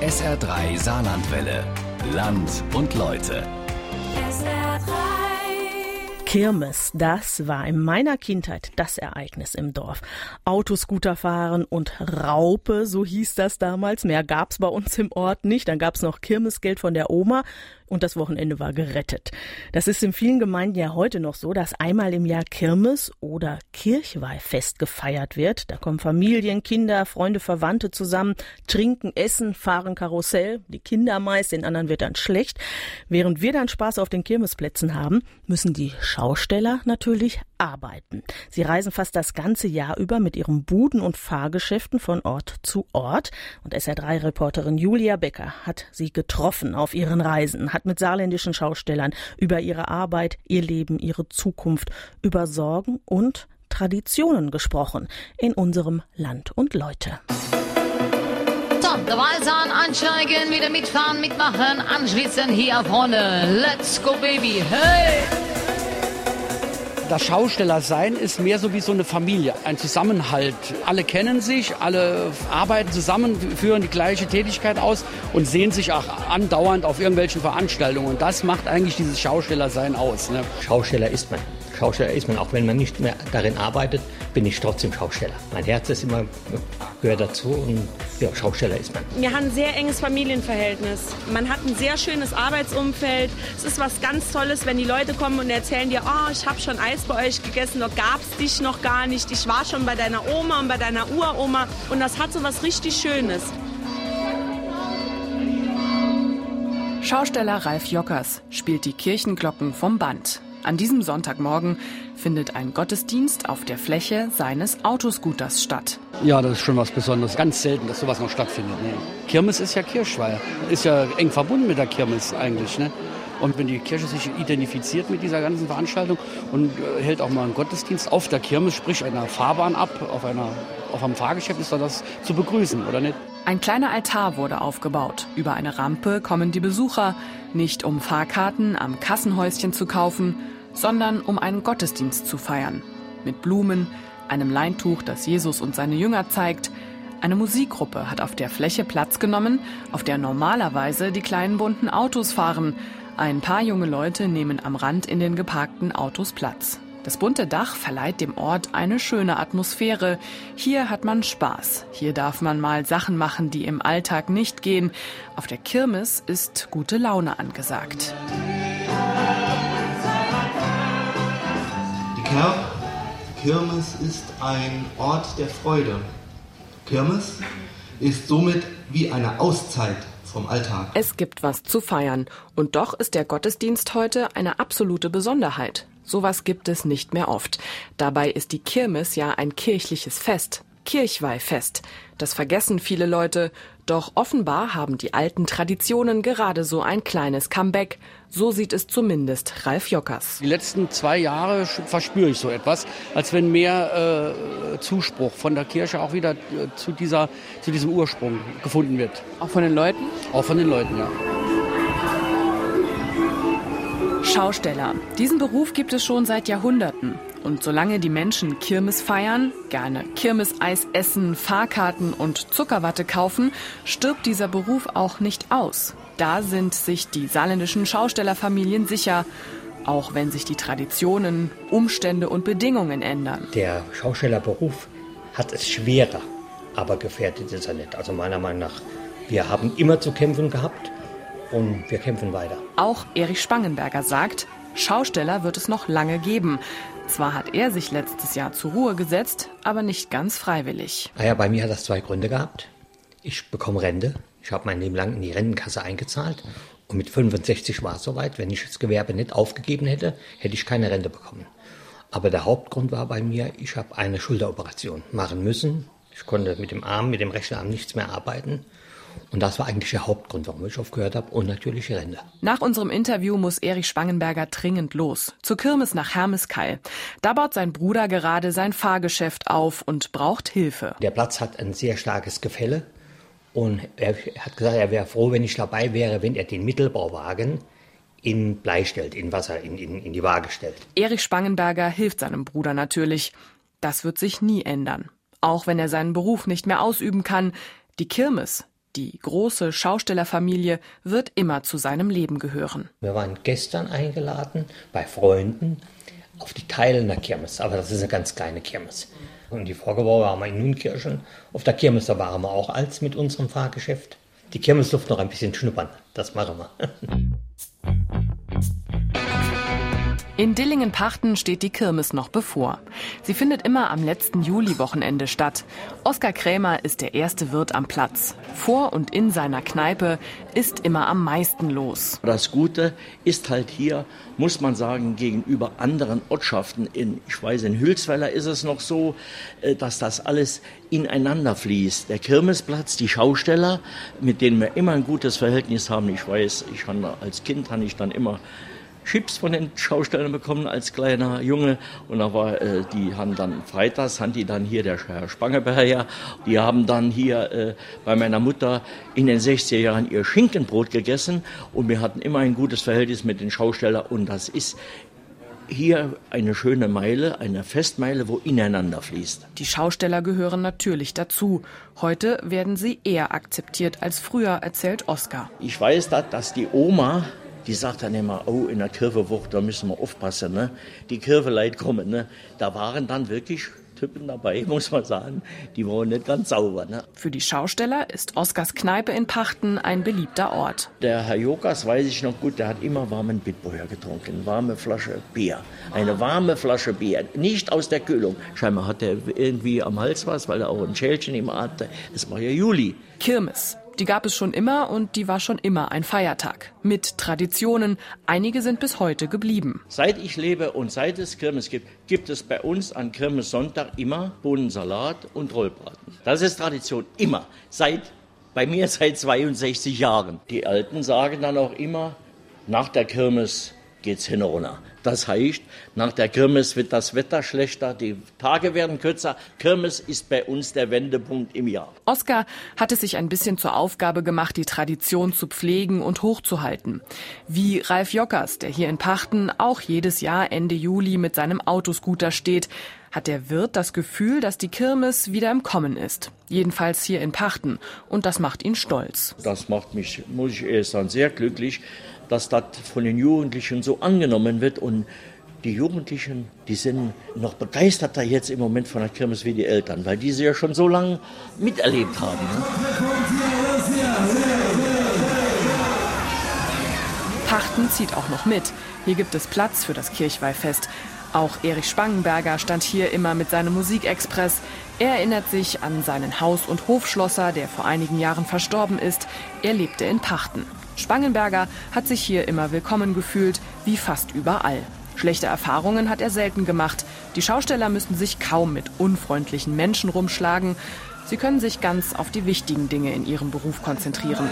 SR3 Saarlandwelle. Land und Leute. Kirmes, das war in meiner Kindheit das Ereignis im Dorf. Autoscooter fahren und Raupe, so hieß das damals. Mehr gab's bei uns im Ort nicht. Dann gab's noch Kirmesgeld von der Oma und das Wochenende war gerettet. Das ist in vielen Gemeinden ja heute noch so, dass einmal im Jahr Kirmes oder Kirchweihfest gefeiert wird. Da kommen Familien, Kinder, Freunde, Verwandte zusammen, trinken, essen, fahren Karussell, die Kinder meist, den anderen wird dann schlecht. Während wir dann Spaß auf den Kirmesplätzen haben, müssen die Schausteller natürlich arbeiten. Sie reisen fast das ganze Jahr über mit ihren Buden und Fahrgeschäften von Ort zu Ort. Und SR3-Reporterin Julia Becker hat sie getroffen auf ihren Reisen, hat mit saarländischen Schaustellern über ihre Arbeit, ihr Leben, ihre Zukunft, über Sorgen und Traditionen gesprochen in unserem Land und Leute. So, der Walsahn ansteigen, wieder mitfahren, mitmachen, anschwitzen hier vorne. Let's go, Baby. Hey! Das Schaustellersein ist mehr so wie so eine Familie, ein Zusammenhalt. Alle kennen sich, alle arbeiten zusammen, führen die gleiche Tätigkeit aus und sehen sich auch andauernd auf irgendwelchen Veranstaltungen. Und das macht eigentlich dieses Schaustellersein aus. Ne? Schausteller ist man. Schausteller ist man, auch wenn man nicht mehr darin arbeitet, bin ich trotzdem Schausteller. Mein Herz ist immer, gehört dazu und ja, Schausteller ist man. Wir haben ein sehr enges Familienverhältnis. Man hat ein sehr schönes Arbeitsumfeld. Es ist was ganz Tolles, wenn die Leute kommen und erzählen dir, oh, ich habe schon Eis bei euch gegessen, da gab es dich noch gar nicht. Ich war schon bei deiner Oma und bei deiner Uroma und das hat so was richtig Schönes. Schausteller Ralf Jockers spielt die Kirchenglocken vom Band. An diesem Sonntagmorgen findet ein Gottesdienst auf der Fläche seines Autoscooters statt. Ja, das ist schon was Besonderes. Ganz selten, dass sowas noch stattfindet. Ne? Kirmes ist ja Kirchweih. Ist ja eng verbunden mit der Kirmes eigentlich. Ne? Und wenn die Kirche sich identifiziert mit dieser ganzen Veranstaltung und äh, hält auch mal einen Gottesdienst auf der Kirmes, sprich einer Fahrbahn ab, auf, einer, auf einem Fahrgeschäft, ist doch das zu begrüßen, oder nicht? Ein kleiner Altar wurde aufgebaut. Über eine Rampe kommen die Besucher, nicht um Fahrkarten am Kassenhäuschen zu kaufen, sondern um einen Gottesdienst zu feiern. Mit Blumen, einem Leintuch, das Jesus und seine Jünger zeigt. Eine Musikgruppe hat auf der Fläche Platz genommen, auf der normalerweise die kleinen bunten Autos fahren. Ein paar junge Leute nehmen am Rand in den geparkten Autos Platz. Das bunte Dach verleiht dem Ort eine schöne Atmosphäre. Hier hat man Spaß. Hier darf man mal Sachen machen, die im Alltag nicht gehen. Auf der Kirmes ist gute Laune angesagt. Kir Kirmes ist ein Ort der Freude. Kirmes ist somit wie eine Auszeit vom Alltag. Es gibt was zu feiern. Und doch ist der Gottesdienst heute eine absolute Besonderheit. Sowas gibt es nicht mehr oft. Dabei ist die Kirmes ja ein kirchliches Fest. Kirchweihfest. Das vergessen viele Leute, doch offenbar haben die alten Traditionen gerade so ein kleines Comeback. So sieht es zumindest Ralf Jockers. Die letzten zwei Jahre verspüre ich so etwas, als wenn mehr äh, Zuspruch von der Kirche auch wieder äh, zu, dieser, zu diesem Ursprung gefunden wird. Auch von den Leuten? Auch von den Leuten, ja. Schausteller. Diesen Beruf gibt es schon seit Jahrhunderten. Und solange die Menschen Kirmes feiern, gerne Kirmeseis essen, Fahrkarten und Zuckerwatte kaufen, stirbt dieser Beruf auch nicht aus. Da sind sich die saarländischen Schaustellerfamilien sicher, auch wenn sich die Traditionen, Umstände und Bedingungen ändern. Der Schaustellerberuf hat es schwerer, aber gefährdet ist er nicht. Also meiner Meinung nach, wir haben immer zu kämpfen gehabt und wir kämpfen weiter. Auch Erich Spangenberger sagt, Schausteller wird es noch lange geben. Zwar hat er sich letztes Jahr zur Ruhe gesetzt, aber nicht ganz freiwillig. Naja, bei mir hat das zwei Gründe gehabt. Ich bekomme Rente. Ich habe mein Leben lang in die Rentenkasse eingezahlt. Und mit 65 war es soweit. Wenn ich das Gewerbe nicht aufgegeben hätte, hätte ich keine Rente bekommen. Aber der Hauptgrund war bei mir, ich habe eine Schulteroperation machen müssen. Ich konnte mit dem Arm, mit dem rechten Arm nichts mehr arbeiten. Und das war eigentlich der Hauptgrund, warum ich aufgehört habe und natürlich die Rente. Nach unserem Interview muss Erich Spangenberger dringend los. Zur Kirmes nach Hermeskeil. Da baut sein Bruder gerade sein Fahrgeschäft auf und braucht Hilfe. Der Platz hat ein sehr starkes Gefälle und er hat gesagt, er wäre froh, wenn ich dabei wäre, wenn er den Mittelbauwagen in Blei stellt, in Wasser, in, in, in die Waage stellt. Erich Spangenberger hilft seinem Bruder natürlich. Das wird sich nie ändern. Auch wenn er seinen Beruf nicht mehr ausüben kann, die Kirmes, Die große Schaustellerfamilie wird immer zu seinem Leben gehören. Wir waren gestern eingeladen bei Freunden auf die Teilener Kirmes, aber das ist eine ganz kleine Kirmes. Und die Vorgewoche waren wir in Nunkirchen. Auf der Kirmes, da waren wir auch als mit unserem Fahrgeschäft. Die Kirmesluft noch ein bisschen schnuppern, das machen wir. In Dillingen-Pachten steht die Kirmes noch bevor. Sie findet immer am letzten Juli-Wochenende statt. Oskar Krämer ist der erste Wirt am Platz. Vor und in seiner Kneipe ist immer am meisten los. Das Gute ist halt hier, muss man sagen, gegenüber anderen Ortschaften, in, ich weiß, in Hülsweiler ist es noch so, äh, dass das alles ineinander fließt. Der Kirmesplatz, die Schausteller, mit denen wir immer ein gutes Verhältnis haben. Ich weiß, ich habe als Kind habe ich dann immer Chips von den Schaustellern bekommen als kleiner Junge. Und da war, äh, die haben dann freitags, haben die dann hier, der Herr Spangeberger, die haben dann hier äh, bei meiner Mutter in den 60er Jahren ihr Schinkenbrot gegessen. Und wir hatten immer ein gutes Verhältnis mit den Schaustellern. Und das ist hier eine schöne Meile, eine Festmeile, wo ineinander fließt. Die Schausteller gehören natürlich dazu. Heute werden sie eher akzeptiert als früher, erzählt Oskar. Ich weiß, dass die Oma die sagt dann immer, oh, in der Kirchewoche, da müssen wir aufpassen, ne? die Kircheleit kommen. Ne? Da waren dann wirklich Typen dabei, muss man sagen, die waren nicht ganz sauber. Ne? Für die Schausteller ist Oskars Kneipe in Pachten ein beliebter Ort. Der Herr Jokas, weiß ich noch gut, der hat immer warmen Bitburger getrunken, warme Flasche Bier. Eine warme Flasche Bier, nicht aus der Kühlung. Scheinbar hat er irgendwie am Hals was, weil er auch ein Schälchen im hatte. Es war ja Juli. Kirmes. Die gab es schon immer und die war schon immer ein Feiertag. Mit Traditionen. Einige sind bis heute geblieben. Seit ich lebe und seit es Kirmes gibt, gibt es bei uns an Kirmessonntag immer Bohnensalat und Rollbraten. Das ist Tradition. Immer. Seit, bei mir seit 62 Jahren. Die Alten sagen dann auch immer, nach der Kirmes geht's hin runter. Das heißt, nach der Kirmes wird das Wetter schlechter, die Tage werden kürzer. Kirmes ist bei uns der Wendepunkt im Jahr. Oskar hat es sich ein bisschen zur Aufgabe gemacht, die Tradition zu pflegen und hochzuhalten. Wie Ralf Jockers, der hier in Pachten auch jedes Jahr Ende Juli mit seinem Autoscooter steht, hat der Wirt das Gefühl, dass die Kirmes wieder im Kommen ist. Jedenfalls hier in Pachten. Und das macht ihn stolz. Das macht mich, muss ich erst sagen, sehr glücklich, dass das von den Jugendlichen so angenommen wird und die Jugendlichen, die sind noch begeisterter jetzt im Moment von der Kirmes wie die Eltern, weil die sie ja schon so lange miterlebt haben. Ne? Pachten zieht auch noch mit. Hier gibt es Platz für das Kirchweihfest. Auch Erich Spangenberger stand hier immer mit seinem Musikexpress. Er erinnert sich an seinen Haus- und Hofschlosser, der vor einigen Jahren verstorben ist. Er lebte in Pachten. Spangenberger hat sich hier immer willkommen gefühlt, wie fast überall. Schlechte Erfahrungen hat er selten gemacht. Die Schausteller müssen sich kaum mit unfreundlichen Menschen rumschlagen. Sie können sich ganz auf die wichtigen Dinge in ihrem Beruf konzentrieren.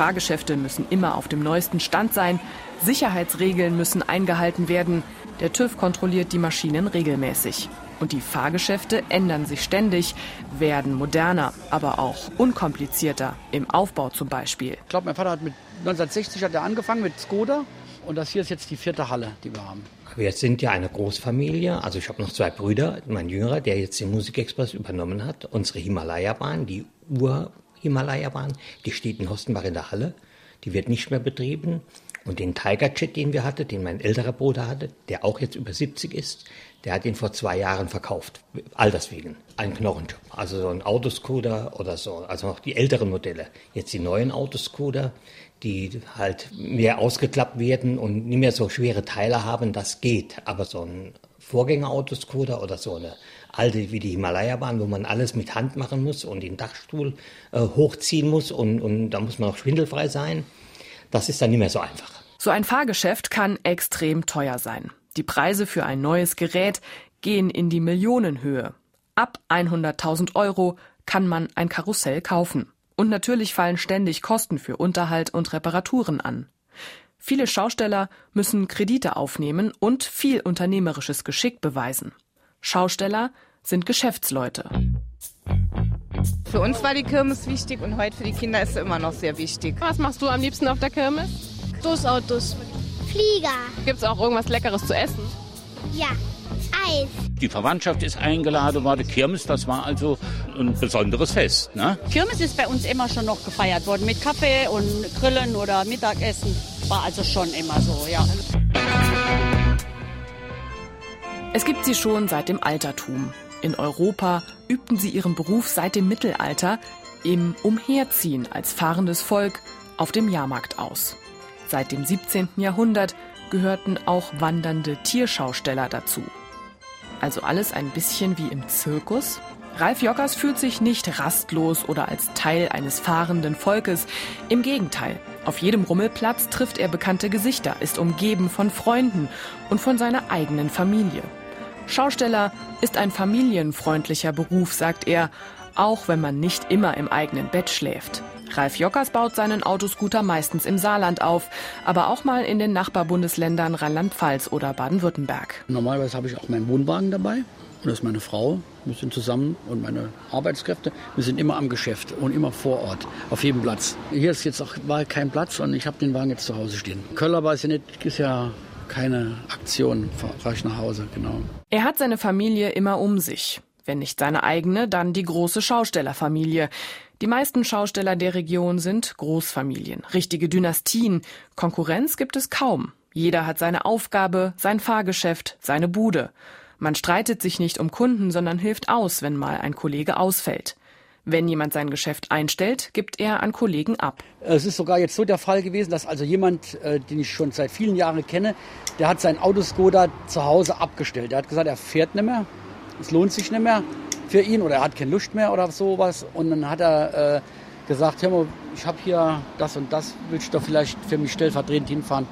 Fahrgeschäfte müssen immer auf dem neuesten Stand sein. Sicherheitsregeln müssen eingehalten werden. Der TÜV kontrolliert die Maschinen regelmäßig. Und die Fahrgeschäfte ändern sich ständig, werden moderner, aber auch unkomplizierter, im Aufbau zum Beispiel. Ich glaube, mein Vater hat mit 1960 hat er angefangen mit Skoda und das hier ist jetzt die vierte Halle, die wir haben. Wir sind ja eine Großfamilie. Also ich habe noch zwei Brüder. Mein Jüngerer, der jetzt den Musikexpress übernommen hat. Unsere Himalaya-Bahn, die Ur-Himalaya-Bahn, die steht in Hostenbach in der Halle. Die wird nicht mehr betrieben. Und den Tiger Jet, den wir hatten, den mein älterer Bruder hatte, der auch jetzt über 70 ist, der hat ihn vor zwei Jahren verkauft. Alterswegen. Ein Knochenjob. Also so ein Autoscooter oder so. Also noch die älteren Modelle. Jetzt die neuen Autoscooter, die halt mehr ausgeklappt werden und nicht mehr so schwere Teile haben, das geht. Aber so ein Vorgänger-Autoscooter oder so eine alte wie die Himalaya-Bahn, wo man alles mit Hand machen muss und den Dachstuhl äh, hochziehen muss und, und da muss man auch schwindelfrei sein. Das ist dann nicht mehr so einfach. So ein Fahrgeschäft kann extrem teuer sein. Die Preise für ein neues Gerät gehen in die Millionenhöhe. Ab 100.000 Euro kann man ein Karussell kaufen. Und natürlich fallen ständig Kosten für Unterhalt und Reparaturen an. Viele Schausteller müssen Kredite aufnehmen und viel unternehmerisches Geschick beweisen. Schausteller sind Geschäftsleute. Für uns war die Kirmes wichtig und heute für die Kinder ist sie immer noch sehr wichtig. Was machst du am liebsten auf der Kirmes? Stoßautos. Flieger. Gibt es auch irgendwas Leckeres zu essen? Ja. Eis. Die Verwandtschaft ist eingeladen worden. Kirmes, das war also ein besonderes Fest. Ne? Kirmes ist bei uns immer schon noch gefeiert worden mit Kaffee und Grillen oder Mittagessen. War also schon immer so, ja. Es gibt sie schon seit dem Altertum. In Europa übten sie ihren Beruf seit dem Mittelalter im Umherziehen als fahrendes Volk auf dem Jahrmarkt aus. Seit dem 17. Jahrhundert gehörten auch wandernde Tierschausteller dazu. Also alles ein bisschen wie im Zirkus. Ralf Jockers fühlt sich nicht rastlos oder als Teil eines fahrenden Volkes. Im Gegenteil, auf jedem Rummelplatz trifft er bekannte Gesichter, ist umgeben von Freunden und von seiner eigenen Familie. Schausteller ist ein familienfreundlicher Beruf, sagt er, auch wenn man nicht immer im eigenen Bett schläft. Ralf Jockers baut seinen Autoscooter meistens im Saarland auf, aber auch mal in den Nachbarbundesländern Rheinland-Pfalz oder Baden-Württemberg. Normalerweise habe ich auch meinen Wohnwagen dabei. Und das ist meine Frau. Wir sind zusammen und meine Arbeitskräfte. Wir sind immer am Geschäft und immer vor Ort, auf jedem Platz. Hier ist jetzt auch mal kein Platz und ich habe den Wagen jetzt zu Hause stehen. Köller weiß ich nicht, ist ja keine Aktion, fahre ich nach Hause, genau. Er hat seine Familie immer um sich. Wenn nicht seine eigene, dann die große Schaustellerfamilie. Die meisten Schausteller der Region sind Großfamilien, richtige Dynastien. Konkurrenz gibt es kaum. Jeder hat seine Aufgabe, sein Fahrgeschäft, seine Bude. Man streitet sich nicht um Kunden, sondern hilft aus, wenn mal ein Kollege ausfällt. Wenn jemand sein Geschäft einstellt, gibt er an Kollegen ab. Es ist sogar jetzt so der Fall gewesen, dass also jemand, äh, den ich schon seit vielen Jahren kenne, der hat sein Autoskoda zu Hause abgestellt. Er hat gesagt, er fährt nicht mehr, es lohnt sich nicht mehr für ihn oder er hat keine Lust mehr oder sowas. Und dann hat er äh, gesagt, hör mal, ich habe hier das und das, willst du da vielleicht für mich stellvertretend hinfahren?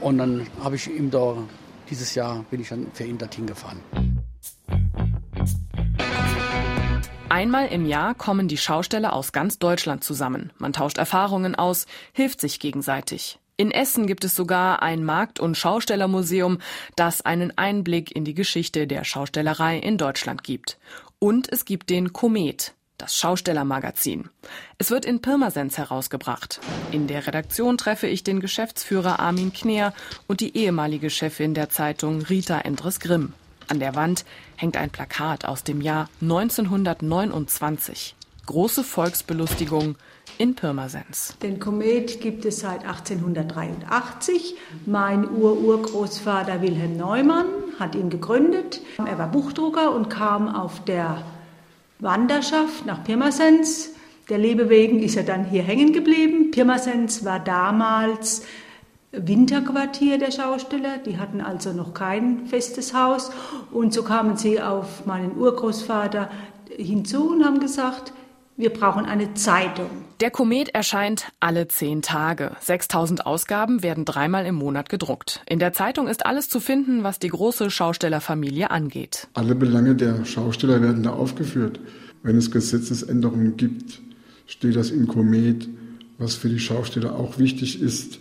Und dann habe ich ihm da, dieses Jahr bin ich dann für ihn dorthin gefahren. Einmal im Jahr kommen die Schausteller aus ganz Deutschland zusammen. Man tauscht Erfahrungen aus, hilft sich gegenseitig. In Essen gibt es sogar ein Markt- und Schaustellermuseum, das einen Einblick in die Geschichte der Schaustellerei in Deutschland gibt. Und es gibt den Komet, das Schaustellermagazin. Es wird in Pirmasens herausgebracht. In der Redaktion treffe ich den Geschäftsführer Armin Kneer und die ehemalige Chefin der Zeitung Rita Endres Grimm. An der Wand hängt ein Plakat aus dem Jahr 1929. Große Volksbelustigung in Pirmasens. Den Komet gibt es seit 1883. Mein Ururgroßvater Wilhelm Neumann hat ihn gegründet. Er war Buchdrucker und kam auf der Wanderschaft nach Pirmasens. Der Lebewegen ist er dann hier hängen geblieben. Pirmasens war damals Winterquartier der Schausteller. Die hatten also noch kein festes Haus. Und so kamen sie auf meinen Urgroßvater hinzu und haben gesagt, wir brauchen eine Zeitung. Der Komet erscheint alle zehn Tage. 6000 Ausgaben werden dreimal im Monat gedruckt. In der Zeitung ist alles zu finden, was die große Schaustellerfamilie angeht. Alle Belange der Schausteller werden da aufgeführt. Wenn es Gesetzesänderungen gibt, steht das im Komet. Was für die Schausteller auch wichtig ist,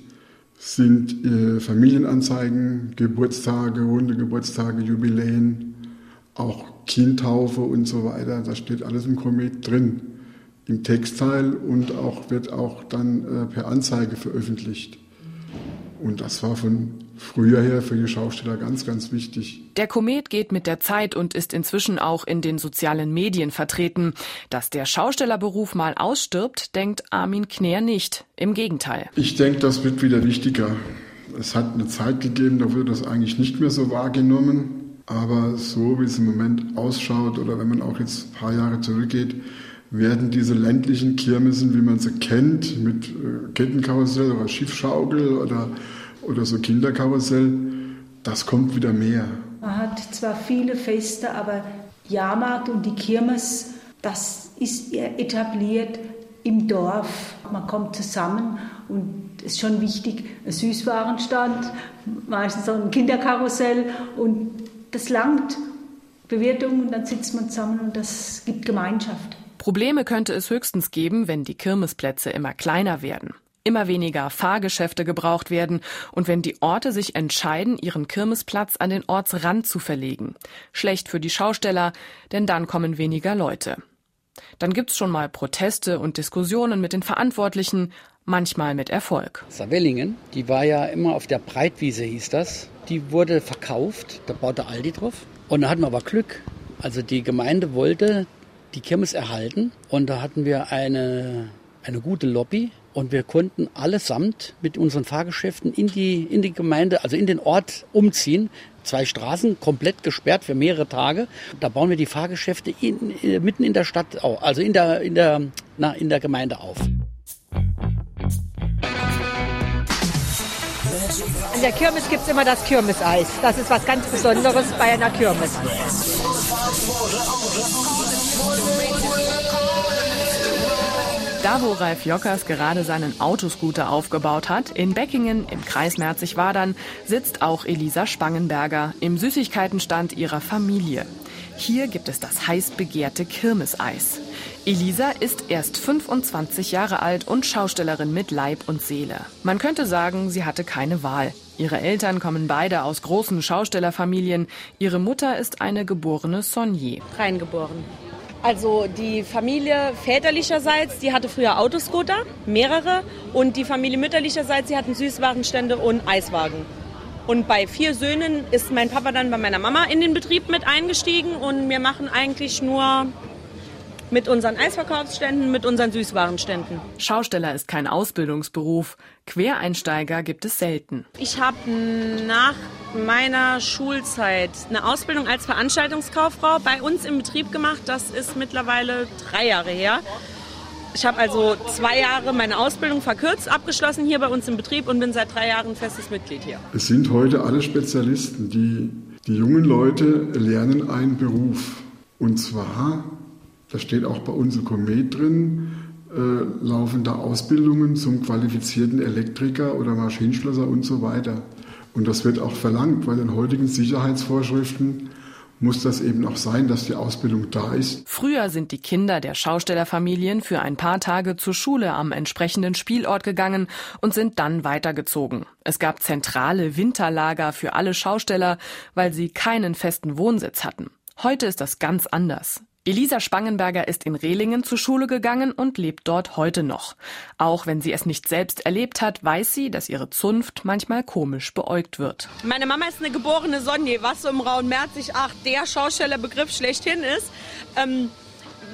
sind äh, Familienanzeigen, Geburtstage, runde Geburtstage, Jubiläen, auch Kindtaufe und so weiter. Das steht alles im Komet drin, im Textteil und auch, wird auch dann äh, per Anzeige veröffentlicht. Und das war von früher her für die Schausteller ganz, ganz wichtig. Der Komet geht mit der Zeit und ist inzwischen auch in den sozialen Medien vertreten. Dass der Schaustellerberuf mal ausstirbt, denkt Armin Kner nicht. Im Gegenteil. Ich denke, das wird wieder wichtiger. Es hat eine Zeit gegeben, da wurde das eigentlich nicht mehr so wahrgenommen. Aber so wie es im Moment ausschaut oder wenn man auch jetzt ein paar Jahre zurückgeht, werden diese ländlichen Kirmessen, wie man sie kennt, mit äh, Kettenkarussell oder Schiffschaukel oder, oder so Kinderkarussell, das kommt wieder mehr. Man hat zwar viele Feste, aber Jahrmarkt und die Kirmes, das ist etabliert im Dorf. Man kommt zusammen und es ist schon wichtig, ein Süßwarenstand, meistens so ein Kinderkarussell und das langt Bewirtung und dann sitzt man zusammen und das gibt Gemeinschaft. Probleme könnte es höchstens geben, wenn die Kirmesplätze immer kleiner werden, immer weniger Fahrgeschäfte gebraucht werden und wenn die Orte sich entscheiden, ihren Kirmesplatz an den Ortsrand zu verlegen. Schlecht für die Schausteller, denn dann kommen weniger Leute. Dann gibt's schon mal Proteste und Diskussionen mit den Verantwortlichen, manchmal mit Erfolg. Savellingen, die war ja immer auf der Breitwiese, hieß das. Die wurde verkauft, da baute Aldi drauf. Und da hatten wir aber Glück. Also die Gemeinde wollte die Kirmes erhalten und da hatten wir eine, eine gute Lobby und wir konnten allesamt mit unseren Fahrgeschäften in die, in die Gemeinde, also in den Ort umziehen. Zwei Straßen komplett gesperrt für mehrere Tage. Da bauen wir die Fahrgeschäfte in, in, mitten in der Stadt, also in der, in der, na, in der Gemeinde auf. An der Kirmes gibt es immer das Kirmeseis. Das ist was ganz Besonderes bei einer Kirmes. Da, wo Ralf Jockers gerade seinen Autoscooter aufgebaut hat, in Beckingen im Kreis Merzig-Wadern, sitzt auch Elisa Spangenberger im Süßigkeitenstand ihrer Familie. Hier gibt es das heiß begehrte Kirmeseis. Elisa ist erst 25 Jahre alt und Schaustellerin mit Leib und Seele. Man könnte sagen, sie hatte keine Wahl. Ihre Eltern kommen beide aus großen Schaustellerfamilien. Ihre Mutter ist eine geborene Sonnier. Reingeboren. Also die Familie väterlicherseits, die hatte früher Autoscooter, mehrere. Und die Familie mütterlicherseits, die hatten Süßwarenstände und Eiswagen. Und bei vier Söhnen ist mein Papa dann bei meiner Mama in den Betrieb mit eingestiegen und wir machen eigentlich nur mit unseren Eisverkaufsständen, mit unseren Süßwarenständen. Schausteller ist kein Ausbildungsberuf. Quereinsteiger gibt es selten. Ich habe nach meiner Schulzeit eine Ausbildung als Veranstaltungskauffrau bei uns im Betrieb gemacht. Das ist mittlerweile drei Jahre her. Ich habe also zwei Jahre meine Ausbildung verkürzt abgeschlossen hier bei uns im Betrieb und bin seit drei Jahren festes Mitglied hier. Es sind heute alle Spezialisten. Die, die jungen Leute lernen einen Beruf. Und zwar da steht auch bei uns Komet drin, äh, laufen da Ausbildungen zum qualifizierten Elektriker oder Maschinenschlosser und so weiter. Und das wird auch verlangt, weil in heutigen Sicherheitsvorschriften muss das eben auch sein, dass die Ausbildung da ist. Früher sind die Kinder der Schaustellerfamilien für ein paar Tage zur Schule am entsprechenden Spielort gegangen und sind dann weitergezogen. Es gab zentrale Winterlager für alle Schausteller, weil sie keinen festen Wohnsitz hatten. Heute ist das ganz anders. Elisa Spangenberger ist in Rehlingen zur Schule gegangen und lebt dort heute noch. Auch wenn sie es nicht selbst erlebt hat, weiß sie, dass ihre Zunft manchmal komisch beäugt wird. Meine Mama ist eine geborene Sonja, was so im Rauen Merzig ach der Schaustellerbegriff schlechthin ist. Ähm,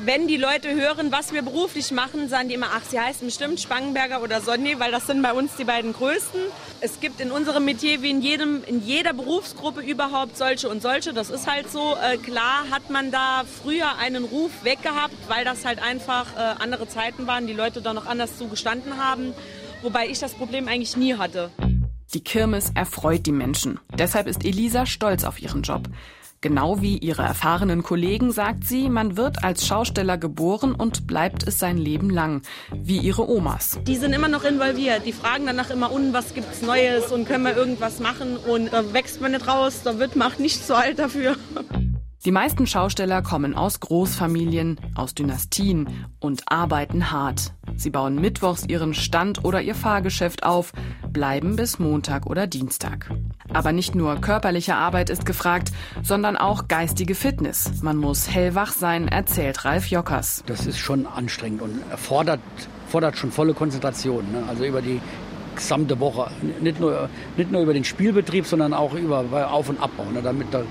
wenn die Leute hören, was wir beruflich machen, sagen die immer, ach, sie heißen bestimmt Spangenberger oder Sonny, weil das sind bei uns die beiden größten. Es gibt in unserem Metier wie in, jedem, in jeder Berufsgruppe überhaupt solche und solche. Das ist halt so. Äh, klar hat man da früher einen Ruf weggehabt, weil das halt einfach äh, andere Zeiten waren, die Leute da noch anders zugestanden haben. Wobei ich das Problem eigentlich nie hatte. Die Kirmes erfreut die Menschen. Deshalb ist Elisa stolz auf ihren Job. Genau wie ihre erfahrenen Kollegen sagt sie, man wird als Schausteller geboren und bleibt es sein Leben lang, wie ihre Omas. Die sind immer noch involviert. Die fragen danach immer, und was gibt's Neues und können wir irgendwas machen? Und da wächst man nicht raus, da wird man nicht zu alt dafür. Die meisten Schausteller kommen aus Großfamilien, aus Dynastien und arbeiten hart. Sie bauen mittwochs ihren Stand oder ihr Fahrgeschäft auf, bleiben bis Montag oder Dienstag. Aber nicht nur körperliche Arbeit ist gefragt, sondern auch geistige Fitness. Man muss hellwach sein, erzählt Ralf Jockers. Das ist schon anstrengend und erfordert fordert schon volle Konzentration. Ne? Also über die gesamte Woche. Nicht nur, nicht nur über den Spielbetrieb, sondern auch über Auf- und Abbau. Ne? Damit da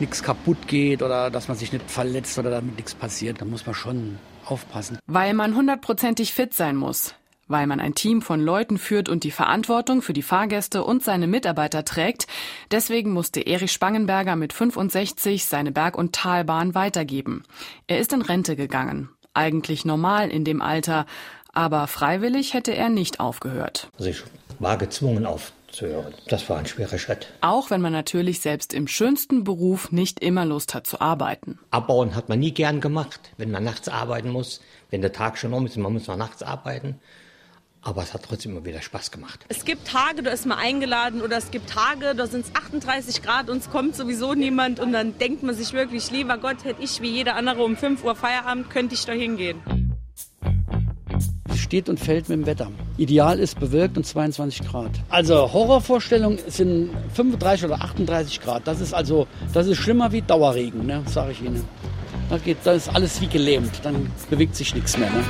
nichts kaputt geht oder dass man sich nicht verletzt oder damit nichts passiert. Da muss man schon aufpassen. Weil man hundertprozentig fit sein muss. Weil man ein Team von Leuten führt und die Verantwortung für die Fahrgäste und seine Mitarbeiter trägt. Deswegen musste Erich Spangenberger mit 65 seine Berg- und Talbahn weitergeben. Er ist in Rente gegangen. Eigentlich normal in dem Alter. Aber freiwillig hätte er nicht aufgehört. Also ich war gezwungen auf zu hören. Das war ein schwerer Schritt. Auch wenn man natürlich selbst im schönsten Beruf nicht immer Lust hat zu arbeiten. Abbauen hat man nie gern gemacht, wenn man nachts arbeiten muss. Wenn der Tag schon um ist, man muss noch nachts arbeiten. Aber es hat trotzdem immer wieder Spaß gemacht. Es gibt Tage, da ist man eingeladen oder es gibt Tage, da sind es 38 Grad und es kommt sowieso niemand und dann denkt man sich wirklich, lieber Gott, hätte ich wie jeder andere um 5 Uhr Feierabend, könnte ich da hingehen. Steht und fällt mit dem Wetter. Ideal ist bewölkt und 22 Grad. Also Horrorvorstellung sind 35 oder 38 Grad. Das ist also, das ist schlimmer wie Dauerregen, ne, sage ich Ihnen. Da, geht, da ist alles wie gelähmt, dann bewegt sich nichts mehr. Ne?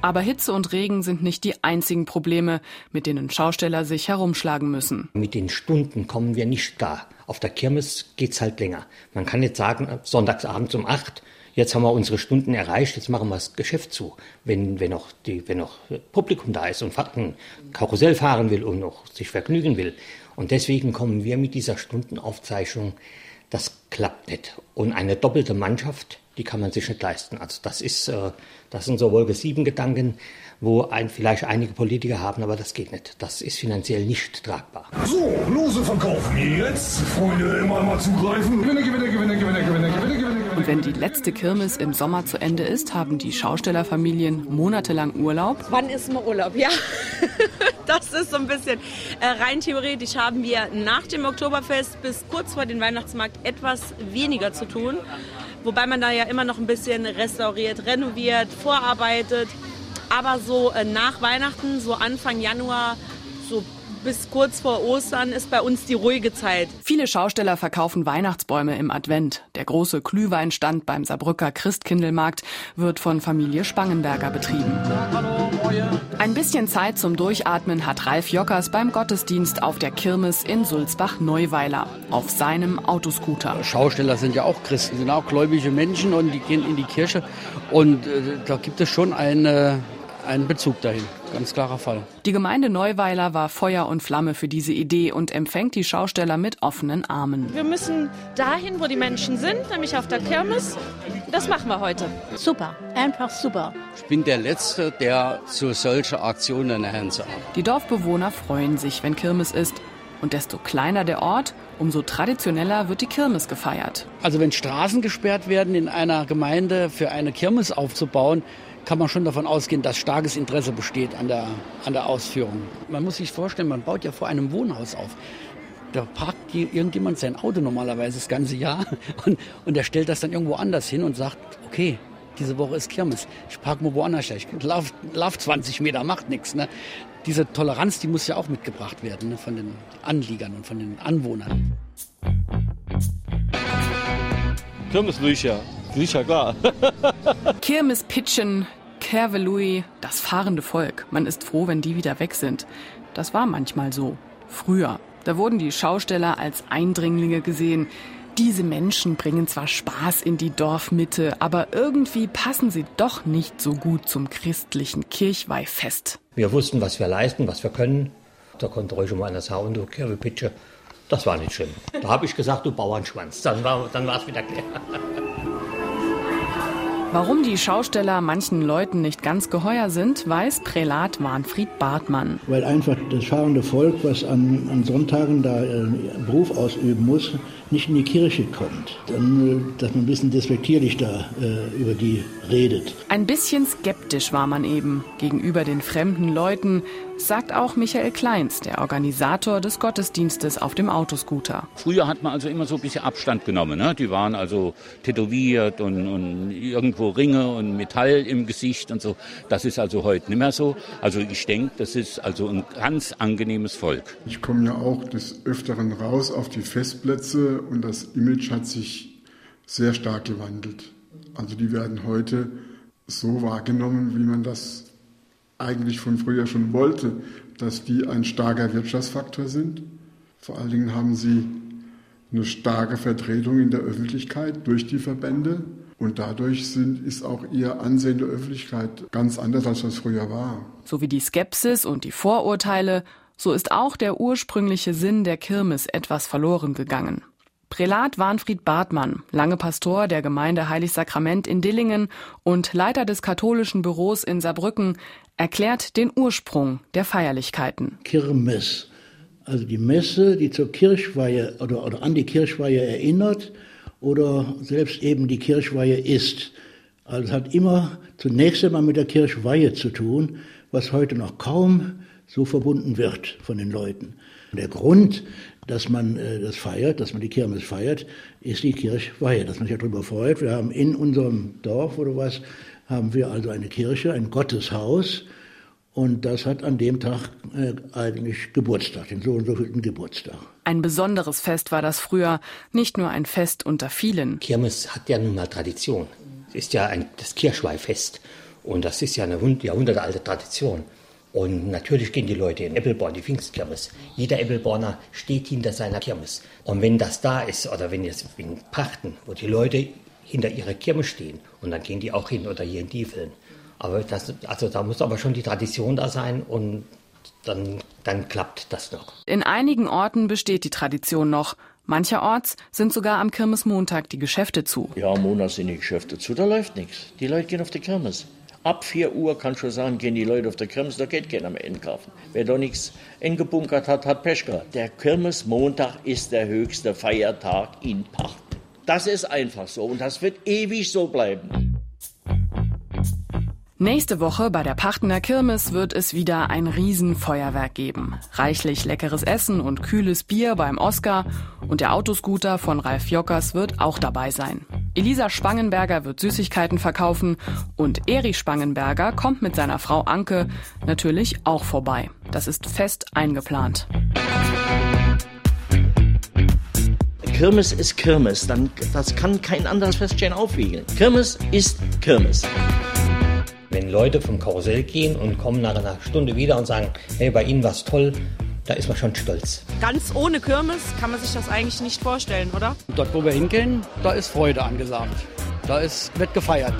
Aber Hitze und Regen sind nicht die einzigen Probleme, mit denen Schausteller sich herumschlagen müssen. Mit den Stunden kommen wir nicht da. Auf der Kirmes geht's halt länger. Man kann jetzt sagen, sonntagsabends um acht, jetzt haben wir unsere Stunden erreicht, jetzt machen wir das Geschäft zu. Wenn, wenn, noch, die, wenn noch Publikum da ist und ein Karussell fahren will und noch sich vergnügen will. Und deswegen kommen wir mit dieser Stundenaufzeichnung, das klappt nicht. Und eine doppelte Mannschaft, die kann man sich nicht leisten. Also das ist, äh, das sind so Wolke 7 Gedanken, wo ein, vielleicht einige Politiker haben, aber das geht nicht. Das ist finanziell nicht tragbar. So, Lose verkaufen jetzt. Freunde, immer mal zugreifen. Gewinne, gewinne, gewinne, gewinne, gewinne, gewinne, gewinne. Und wenn die letzte Kirmes im Sommer zu Ende ist, haben die Schaustellerfamilien monatelang Urlaub. Wann ist mal Urlaub? Ja, das ist so ein bisschen äh, rein theoretisch haben wir nach dem Oktoberfest bis kurz vor dem Weihnachtsmarkt etwas weniger zu tun. Wobei man da ja immer noch ein bisschen restauriert, renoviert, vorarbeitet. Aber so äh, nach Weihnachten, so Anfang Januar, so bis kurz vor Ostern ist bei uns die ruhige Zeit. Viele Schausteller verkaufen Weihnachtsbäume im Advent. Der große Glühweinstand beim Saarbrücker Christkindlmarkt wird von Familie Spangenberger betrieben. Ein bisschen Zeit zum Durchatmen hat Ralf Jockers beim Gottesdienst auf der Kirmes in Sulzbach-Neuweiler auf seinem Autoscooter. Schausteller sind ja auch Christen, sind auch gläubige Menschen und die gehen in die Kirche. Und äh, da gibt es schon eine einen Bezug dahin. Ganz klarer Fall. Die Gemeinde Neuweiler war Feuer und Flamme für diese Idee und empfängt die Schausteller mit offenen Armen. Wir müssen dahin, wo die Menschen sind, nämlich auf der Kirmes. Das machen wir heute. Super, einfach super. Ich bin der Letzte, der zu solchen Aktionen eine Hand hat. Die Dorfbewohner freuen sich, wenn Kirmes ist. Und desto kleiner der Ort, umso traditioneller wird die Kirmes gefeiert. Also wenn Straßen gesperrt werden in einer Gemeinde für eine Kirmes aufzubauen, kann man schon davon ausgehen, dass starkes Interesse besteht an der, an der Ausführung. Man muss sich vorstellen, man baut ja vor einem Wohnhaus auf. Da parkt irgendjemand sein Auto normalerweise das ganze Jahr und, und er stellt das dann irgendwo anders hin und sagt, okay, diese Woche ist Kirmes. Ich parke mal woanders. Ich laufe lauf 20 Meter, macht nichts. Ne? Diese Toleranz, die muss ja auch mitgebracht werden ne? von den Anliegern und von den Anwohnern. Kirmes sicher, sicher klar. Kirmes pitchen, Kervelui, das fahrende Volk. Man ist froh, wenn die wieder weg sind. Das war manchmal so. Früher. Da wurden die Schausteller als Eindringlinge gesehen. Diese Menschen bringen zwar Spaß in die Dorfmitte, aber irgendwie passen sie doch nicht so gut zum christlichen Kirchweihfest. Wir wussten, was wir leisten, was wir können. Da konnte ruhig mal einer sagen, du Kirwepitsche. Das war nicht schlimm. Da habe ich gesagt, du Bauernschwanz. Dann war dann es wieder klar. Warum die Schausteller manchen Leuten nicht ganz geheuer sind, weiß Prälat Manfred Bartmann. Weil einfach das fahrende Volk, was an, an Sonntagen da äh, Beruf ausüben muss, nicht in die Kirche kommt. Dann, äh, dass man ein bisschen despektierlich da äh, über die redet. Ein bisschen skeptisch war man eben gegenüber den fremden Leuten, sagt auch Michael Kleins, der Organisator des Gottesdienstes auf dem Autoscooter. Früher hat man also immer so ein bisschen Abstand genommen. Ne? Die waren also tätowiert und, und irgendwo Ringe und Metall im Gesicht und so. Das ist also heute nicht mehr so. Also ich denke, das ist also ein ganz angenehmes Volk. Ich komme ja auch des Öfteren raus auf die Festplätze und das Image hat sich sehr stark gewandelt. Also die werden heute so wahrgenommen, wie man das eigentlich von früher schon wollte, dass die ein starker Wirtschaftsfaktor sind. Vor allen Dingen haben sie eine starke Vertretung in der Öffentlichkeit durch die Verbände. Und dadurch sind, ist auch ihr Ansehen der Öffentlichkeit ganz anders, als das früher war. So wie die Skepsis und die Vorurteile, so ist auch der ursprüngliche Sinn der Kirmes etwas verloren gegangen. Prälat Warnfried Bartmann, lange Pastor der Gemeinde Heiligsakrament in Dillingen und Leiter des katholischen Büros in Saarbrücken, erklärt den Ursprung der Feierlichkeiten. Kirmes, also die Messe, die zur Kirchweihe oder, oder an die Kirchweihe erinnert oder selbst eben die Kirchweihe ist. Also es hat immer zunächst einmal mit der Kirchweihe zu tun, was heute noch kaum so verbunden wird von den Leuten. Der Grund, dass man äh, das feiert, dass man die Kirmes feiert, ist die Kirchweihe, dass man sich darüber freut. Wir haben in unserem Dorf oder was haben wir also eine Kirche, ein Gotteshaus. Und das hat an dem Tag äh, eigentlich Geburtstag, den so und so vielten Geburtstag. Ein besonderes Fest war das früher, nicht nur ein Fest unter vielen. Kirmes hat ja nun mal Tradition. Es ist ja ein, das Kirchweihfest. Und das ist ja eine jahrhundertealte Tradition. Und natürlich gehen die Leute in Eppelborn, die Pfingstkirmes. Jeder Eppelborner steht hinter seiner Kirmes. Und wenn das da ist, oder wenn jetzt in Pachten, wo die Leute hinter ihrer Kirmes stehen, und dann gehen die auch hin oder hier in Diefeln. Aber das, also da muss aber schon die Tradition da sein und dann, dann klappt das noch. In einigen Orten besteht die Tradition noch. Mancherorts sind sogar am Kirmesmontag die Geschäfte zu. Ja, am Montag sind die Geschäfte zu, da läuft nichts. Die Leute gehen auf die Kirmes. Ab 4 Uhr kann schon sagen, gehen die Leute auf der Kirmes, da geht keiner mehr einkaufen. Wer da nichts eingebunkert hat, hat Pech gehabt. Der Kirmesmontag ist der höchste Feiertag in Pacht. Das ist einfach so und das wird ewig so bleiben. Nächste Woche bei der Pachtener Kirmes wird es wieder ein Riesenfeuerwerk geben. Reichlich leckeres Essen und kühles Bier beim Oscar und der Autoscooter von Ralf Jockers wird auch dabei sein. Elisa Spangenberger wird Süßigkeiten verkaufen und Erich Spangenberger kommt mit seiner Frau Anke natürlich auch vorbei. Das ist fest eingeplant. Kirmes ist Kirmes, dann, das kann kein anderes Feststellen aufwiegeln. Kirmes ist Kirmes. Wenn Leute vom Karussell gehen und kommen nach einer Stunde wieder und sagen, hey, bei Ihnen war's toll, da ist man schon stolz. Ganz ohne Kirmes kann man sich das eigentlich nicht vorstellen, oder? Dort, wo wir hingehen, da ist Freude angesagt. Da ist, wird gefeiert.